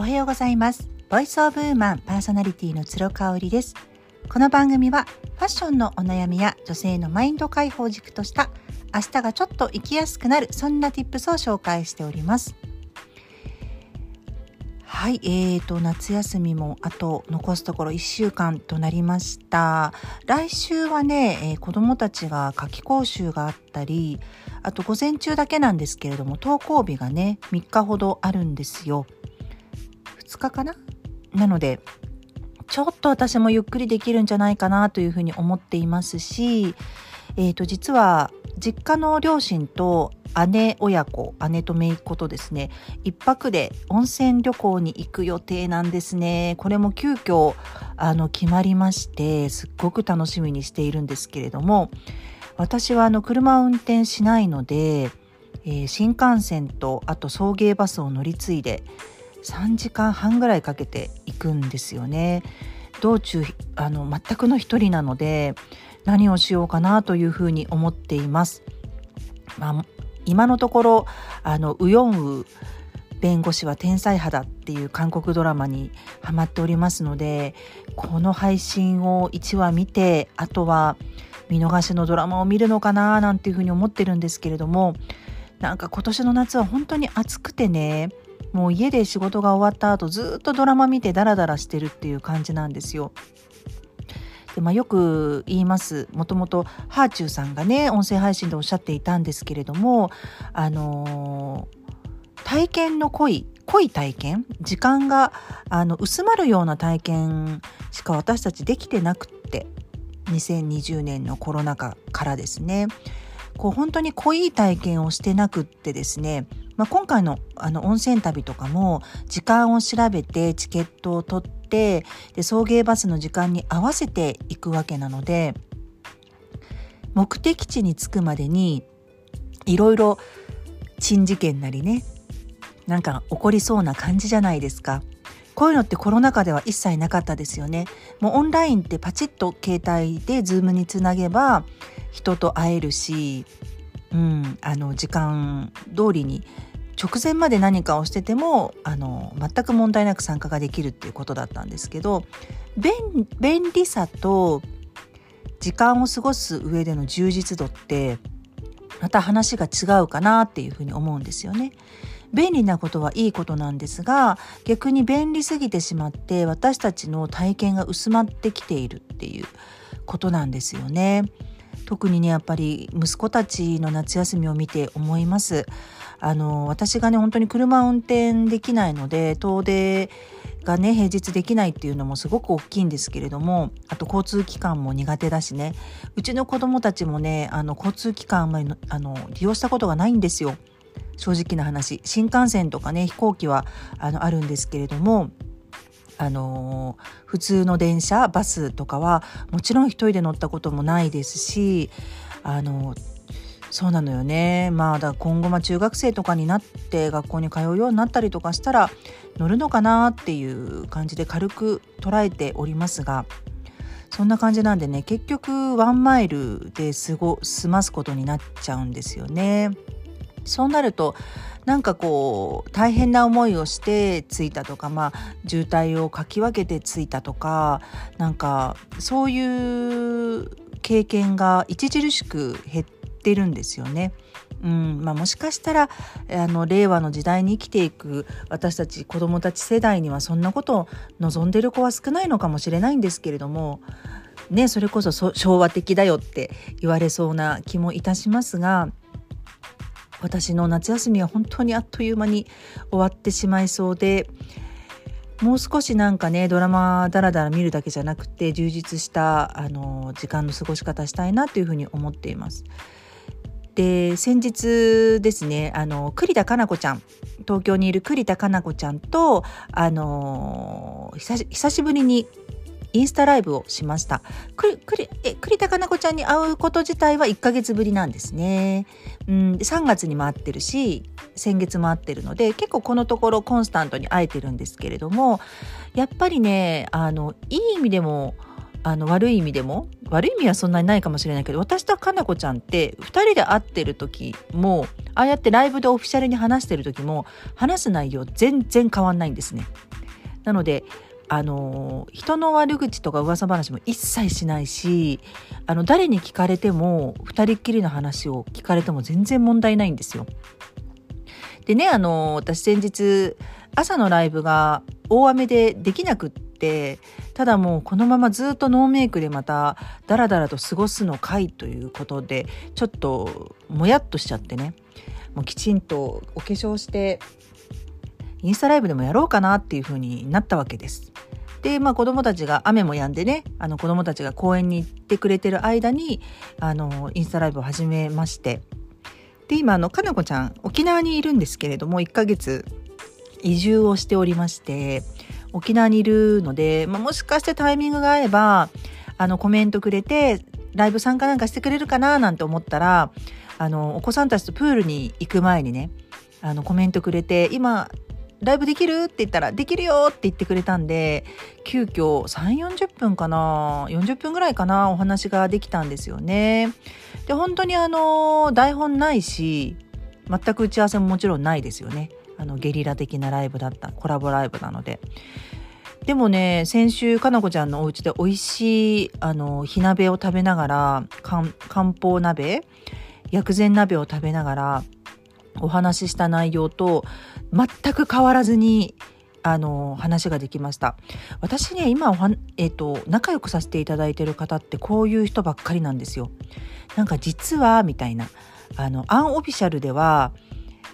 おはようございますボイスオブウーマンパーソナリティの鶴香織ですこの番組はファッションのお悩みや女性のマインド解放軸とした明日がちょっと生きやすくなるそんな tips を紹介しておりますはい、えーと、夏休みもあと残すところ1週間となりました。来週はね、えー、子供たちが夏期講習があったり、あと午前中だけなんですけれども、登校日がね、3日ほどあるんですよ。日かな？なので、ちょっと私もゆっくりできるんじゃないかなというふうに思っていますし、えーと、実は実家の両親と姉親子姉と姪っ子とですね一泊で温泉旅行に行く予定なんですね。これも急遽あの決まりましてすっごく楽しみにしているんですけれども私はあの車を運転しないので、えー、新幹線とあと送迎バスを乗り継いで3時間半ぐらいかけて行くんですよね。道中あの全くの一人なので何をしようかなというふうに思っています。まあ、今のところあのウヨンウ弁護士は天才派だっていう韓国ドラマにハマっておりますのでこの配信を1話見てあとは見逃しのドラマを見るのかななんていうふうに思ってるんですけれどもなんか今年の夏は本当に暑くてねもう家で仕事が終わった後ずっとドラマ見てダラダラしてるっていう感じなんですよ。でまあ、よく言います。もともとハーチューさんがね音声配信でおっしゃっていたんですけれどもあのー、体験の濃い濃い体験？時間があの薄まるような体験しか私たちできてなくって2020年のコロナ禍からですね。こう本当に濃い体験をしてなくってですねまあ、今回のあの温泉旅とかも時間を調べてチケットを取ってで送迎バスの時間に合わせていくわけなので目的地に着くまでにいろいろ珍事件なりねなんか起こりそうな感じじゃないですか。こういうのってコロナ禍では一切なかったですよね。もうオンラインってパチッと携帯でズームにつなげば人と会えるし、うん、あの時間通りに直前まで何かをしててもあの全く問題なく参加ができるっていうことだったんですけど便利さと時間を過ごす上での充実度ってまた話が違うかなっていうふうに思うんですよね。便利なことはいいことなんですが逆に便利すぎてしまって私たちの体験が薄まってきているっていうことなんですよね。特にねやっぱり息子たちの夏休みを見て思います。あの私がね本当に車を運転できないので遠出がね平日できないっていうのもすごく大きいんですけれどもあと交通機関も苦手だしね。うちの子供たちもねあの交通機関あんまりあの利用したことがないんですよ。正直な話。新幹線とかね飛行機はあのあるんですけれどもあの普通の電車バスとかはもちろん一人で乗ったこともないですしあのそうなのよねまあだ今後ま中学生とかになって学校に通うようになったりとかしたら乗るのかなっていう感じで軽く捉えておりますがそんな感じなんでね結局ワンマイルで過ご済ますことになっちゃうんですよね。そうなるとなんかこう大変な思いをして着いたとかまあ渋滞をかき分けて着いたとかなんかそういう経験が著しく減ってってるんですよね。うんまあ、もしかしたらあの令和の時代に生きていく私たち子どもたち世代にはそんなことを望んでる子は少ないのかもしれないんですけれども、ね、それこそ昭和的だよって言われそうな気もいたしますが私の夏休みは本当にあっという間に終わってしまいそうでもう少しなんかねドラマだらだら見るだけじゃなくて充実したあの時間の過ごし方したいなというふうに思っています。で先日ですねあの栗田かな子ちゃん東京にいる栗田かな子ちゃんとあの久しぶりにインスタライブをしました。栗え栗田かな子ちゃんに会うこと自体は1ヶ月ぶりなんですね。うん、3月にも会ってるし先月も会ってるので結構このところコンスタントに会えてるんですけれどもやっぱりねあのいい意味でもあの悪い意味でも悪い意味はそんなにないかもしれないけど私とかなこちゃんって2人で会ってる時もああやってライブでオフィシャルに話してる時も話す内容全然変わんないんですね。なのであの人の悪口とか噂話も一切しないしあの誰に聞かれても2人っきりの話を聞かれても全然問題ないんですよ。でねあの私先日朝のライブが大雨でできなくってただもうこのままずっとノーメイクでまたダラダラと過ごすのかいということでちょっともやっとしちゃってねもうきちんとお化粧してインスタライブでもやろうかなっていう風になったわけです。で、まあ子供たちが雨も止んでね、あの子供たちが公園に行ってくれてる間に、あの、インスタライブを始めまして、で、今、あの、かなこちゃん、沖縄にいるんですけれども、1ヶ月移住をしておりまして、沖縄にいるので、まあ、もしかしてタイミングが合えば、あの、コメントくれて、ライブ参加なんかしてくれるかななんて思ったら、あの、お子さんたちとプールに行く前にね、あの、コメントくれて、今、ライブできるって言ったら、できるよって言ってくれたんで、急遽3、40分かな ?40 分ぐらいかなお話ができたんですよね。で、本当にあの、台本ないし、全く打ち合わせももちろんないですよね。あの、ゲリラ的なライブだった、コラボライブなので。でもね、先週、かなこちゃんのお家で美味しい、あの、火鍋を食べながら、漢方鍋薬膳鍋を食べながら、お話しした内容と全く変わらずにあの話ができました。私ね今えーと、仲良くさせていただいてる方ってこういう人ばっかりなんですよ。なんか実はみたいな。あのアンオフィシャルでは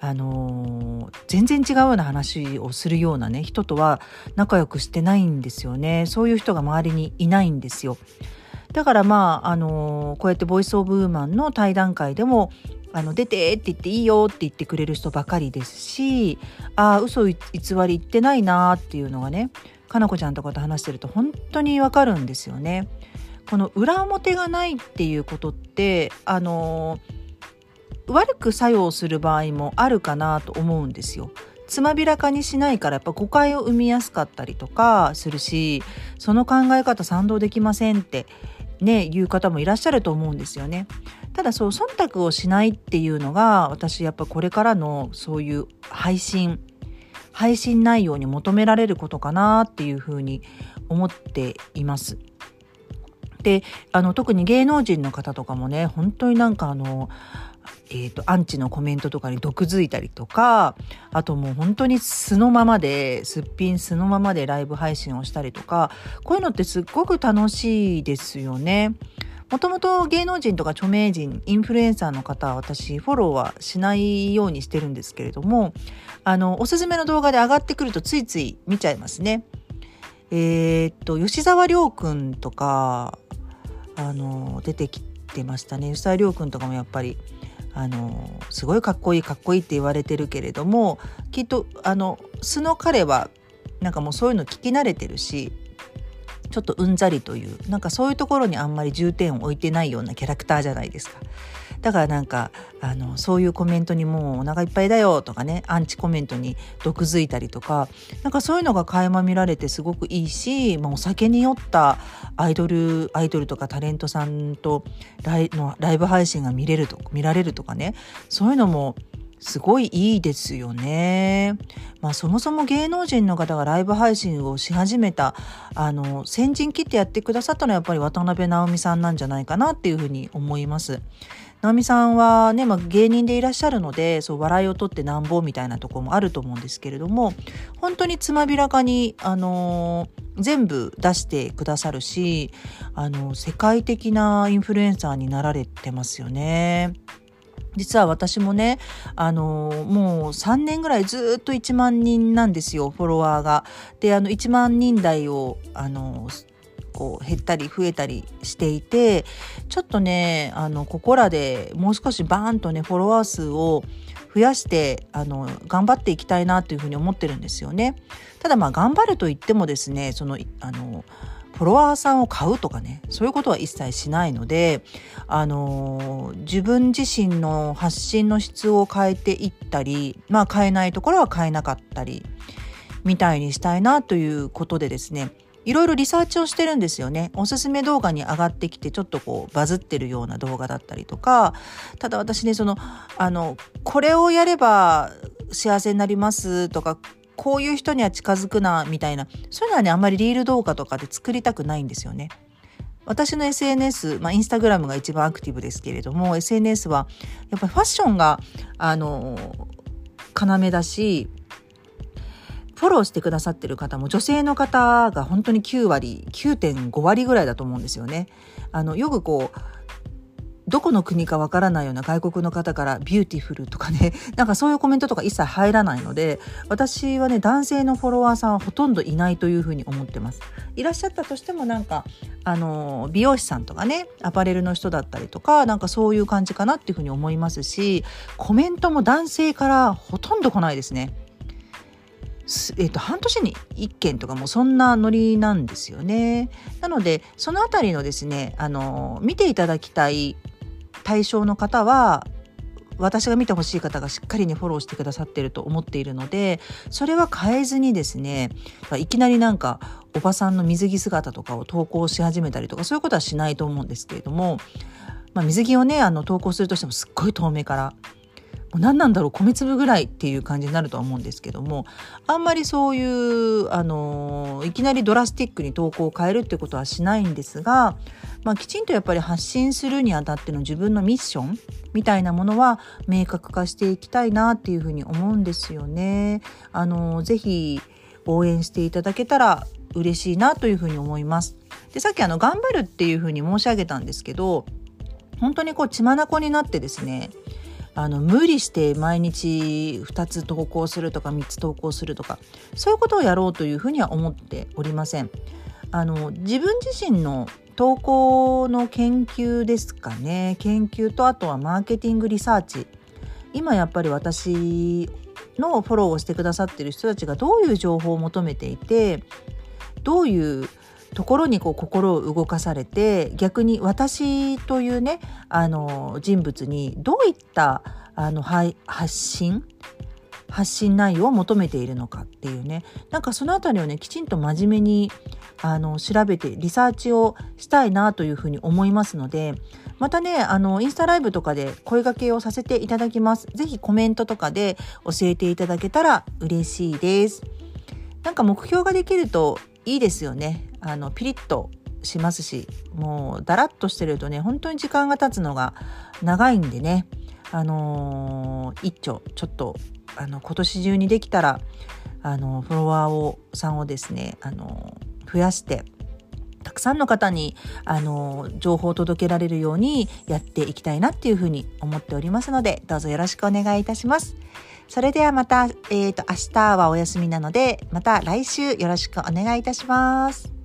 あのー、全然違うような話をするようなね人とは仲良くしてないんですよねそういう人が周りにいないんですよだからまあ、あのー、こうやってボイスオブウーマンの対談会でもあの出てって言っていいよって言ってくれる人ばかりですしああ嘘偽り言ってないなっていうのがねかなこちゃんとかと話してると本当にわかるんですよね。この裏表がないっていうことってあの悪く作用する場合もあるかなと思うんですよ。つまびらかにしないからやっぱ誤解を生みやすかったりとかするしその考え方賛同できませんってね言う方もいらっしゃると思うんですよね。ただそう忖度をしないっていうのが私やっぱこれからのそういう配信配信内容に求められることかなっていうふうに思っています。であの特に芸能人の方とかもね本当になんかあのえーと、アンチのコメントとかに毒づいたりとかあともう本当に素のままですっぴん素のままでライブ配信をしたりとかこういうのってすっごく楽しいですよね。もともと芸能人とか著名人インフルエンサーの方は私フォローはしないようにしてるんですけれどもあのおすすめの動画で上がってくるとついつい見ちゃいますね。えー、っと吉沢亮君とかあの出てきてましたね吉沢亮君とかもやっぱりあのすごいかっこいいかっこいいって言われてるけれどもきっとあの素の彼はなんかもうそういうの聞き慣れてるしちょっとうんざりというなんかそういうところにあんまり重点を置いてないようなキャラクターじゃないですか。だからなんかあのそういうコメントにもうお腹いっぱいだよとかねアンチコメントに毒づいたりとかなんかそういうのが垣間見られてすごくいいし、まあ、お酒に酔ったアイドルアイドルとかタレントさんとライのライブ配信が見れると見られるとかねそういうのもすごいいいですよね。まあそもそも芸能人の方がライブ配信をし始めた、あの、先陣切ってやってくださったのはやっぱり渡辺直美さんなんじゃないかなっていうふうに思います。直美さんはね、まあ、芸人でいらっしゃるので、そう、笑いを取ってなんぼみたいなところもあると思うんですけれども、本当につまびらかに、あのー、全部出してくださるし、あのー、世界的なインフルエンサーになられてますよね。実は私もね、あのー、もう3年ぐらいずっと1万人なんですよ、フォロワーが。で、あの、1万人台を、あのー、こう減ったり増えたりしていてちょっとねあのここらでもう少しバーンとねフォロワー数を増やしてあの頑張っていきたいなというふうに思ってるんですよね。ただまあ頑張ると言ってもですねそのあのフォロワーさんを買うとかねそういうことは一切しないのであの自分自身の発信の質を変えていったりまあ変えないところは変えなかったりみたいにしたいなということでですねいろいろリサーチをしてるんですよね。おすすめ動画に上がってきてちょっとこうバズってるような動画だったりとか、ただ私ね、その、あの、これをやれば幸せになりますとか、こういう人には近づくな、みたいな、そういうのはね、あんまりリール動画とかで作りたくないんですよね。私の SNS、まあ、インスタグラムが一番アクティブですけれども、SNS は、やっぱりファッションが、あの、要だし、フォローしてくださってる方も女性の方が本当に9割、9.5割ぐらいだと思うんですよね。あの、よくこう、どこの国かわからないような外国の方から beautiful とかね、なんかそういうコメントとか一切入らないので、私はね、男性のフォロワーさんはほとんどいないというふうに思ってます。いらっしゃったとしてもなんか、あの、美容師さんとかね、アパレルの人だったりとか、なんかそういう感じかなっていうふうに思いますし、コメントも男性からほとんど来ないですね。えーと、半年に1件とかもそんなノリなんですよね。なのでそのあたりのですねあの見ていただきたい対象の方は私が見てほしい方がしっかりにフォローしてくださってると思っているのでそれは変えずにですねいきなりなんかおばさんの水着姿とかを投稿し始めたりとかそういうことはしないと思うんですけれども、まあ、水着をねあの投稿するとしてもすっごい遠目からう何なんだろう米粒ぐらいっていう感じになるとは思うんですけどもあんまりそういうあのいきなりドラスティックに投稿を変えるってことはしないんですが、まあ、きちんとやっぱり発信するにあたっての自分のミッションみたいなものは明確化していきたいなっていうふうに思うんですよね。あのぜひ応援していただけたら嬉しいなというふうに思います。でさっきあの頑張るっていうふうに申し上げたんですけど本当にこう血眼になってですねあの無理して毎日2つ投稿するとか3つ投稿するとかそういうことをやろうというふうには思っておりません。あの自分自身の投稿の研究ですかね研究とあとはマーケティングリサーチ今やっぱり私のフォローをしてくださってる人たちがどういう情報を求めていてどういうところにこう心を動かされて逆に私というねあの人物にどういったあの発信発信内容を求めているのかっていうね。なんかその辺りをねきちんと真面目にあの調べてリサーチをしたいなというふうに思いますのでまたねあのインスタライブとかで声掛けをさせていただきます。是非コメントとかで教えていただけたら嬉しいです。なんか目標ができるといいですよね。あのピリッとしますしもうだらっとしてるとね本当に時間が経つのが長いんでねあのー、一丁ちょっとあの今年中にできたらあのフォロワーをさんをですねあの増やしてたくさんの方にあの情報を届けられるようにやっていきたいなっていうふうに思っておりますのでどうぞよろしくお願いいたします。それではまた、えー、と明日はお休みなのでまた来週よろしくお願いいたします。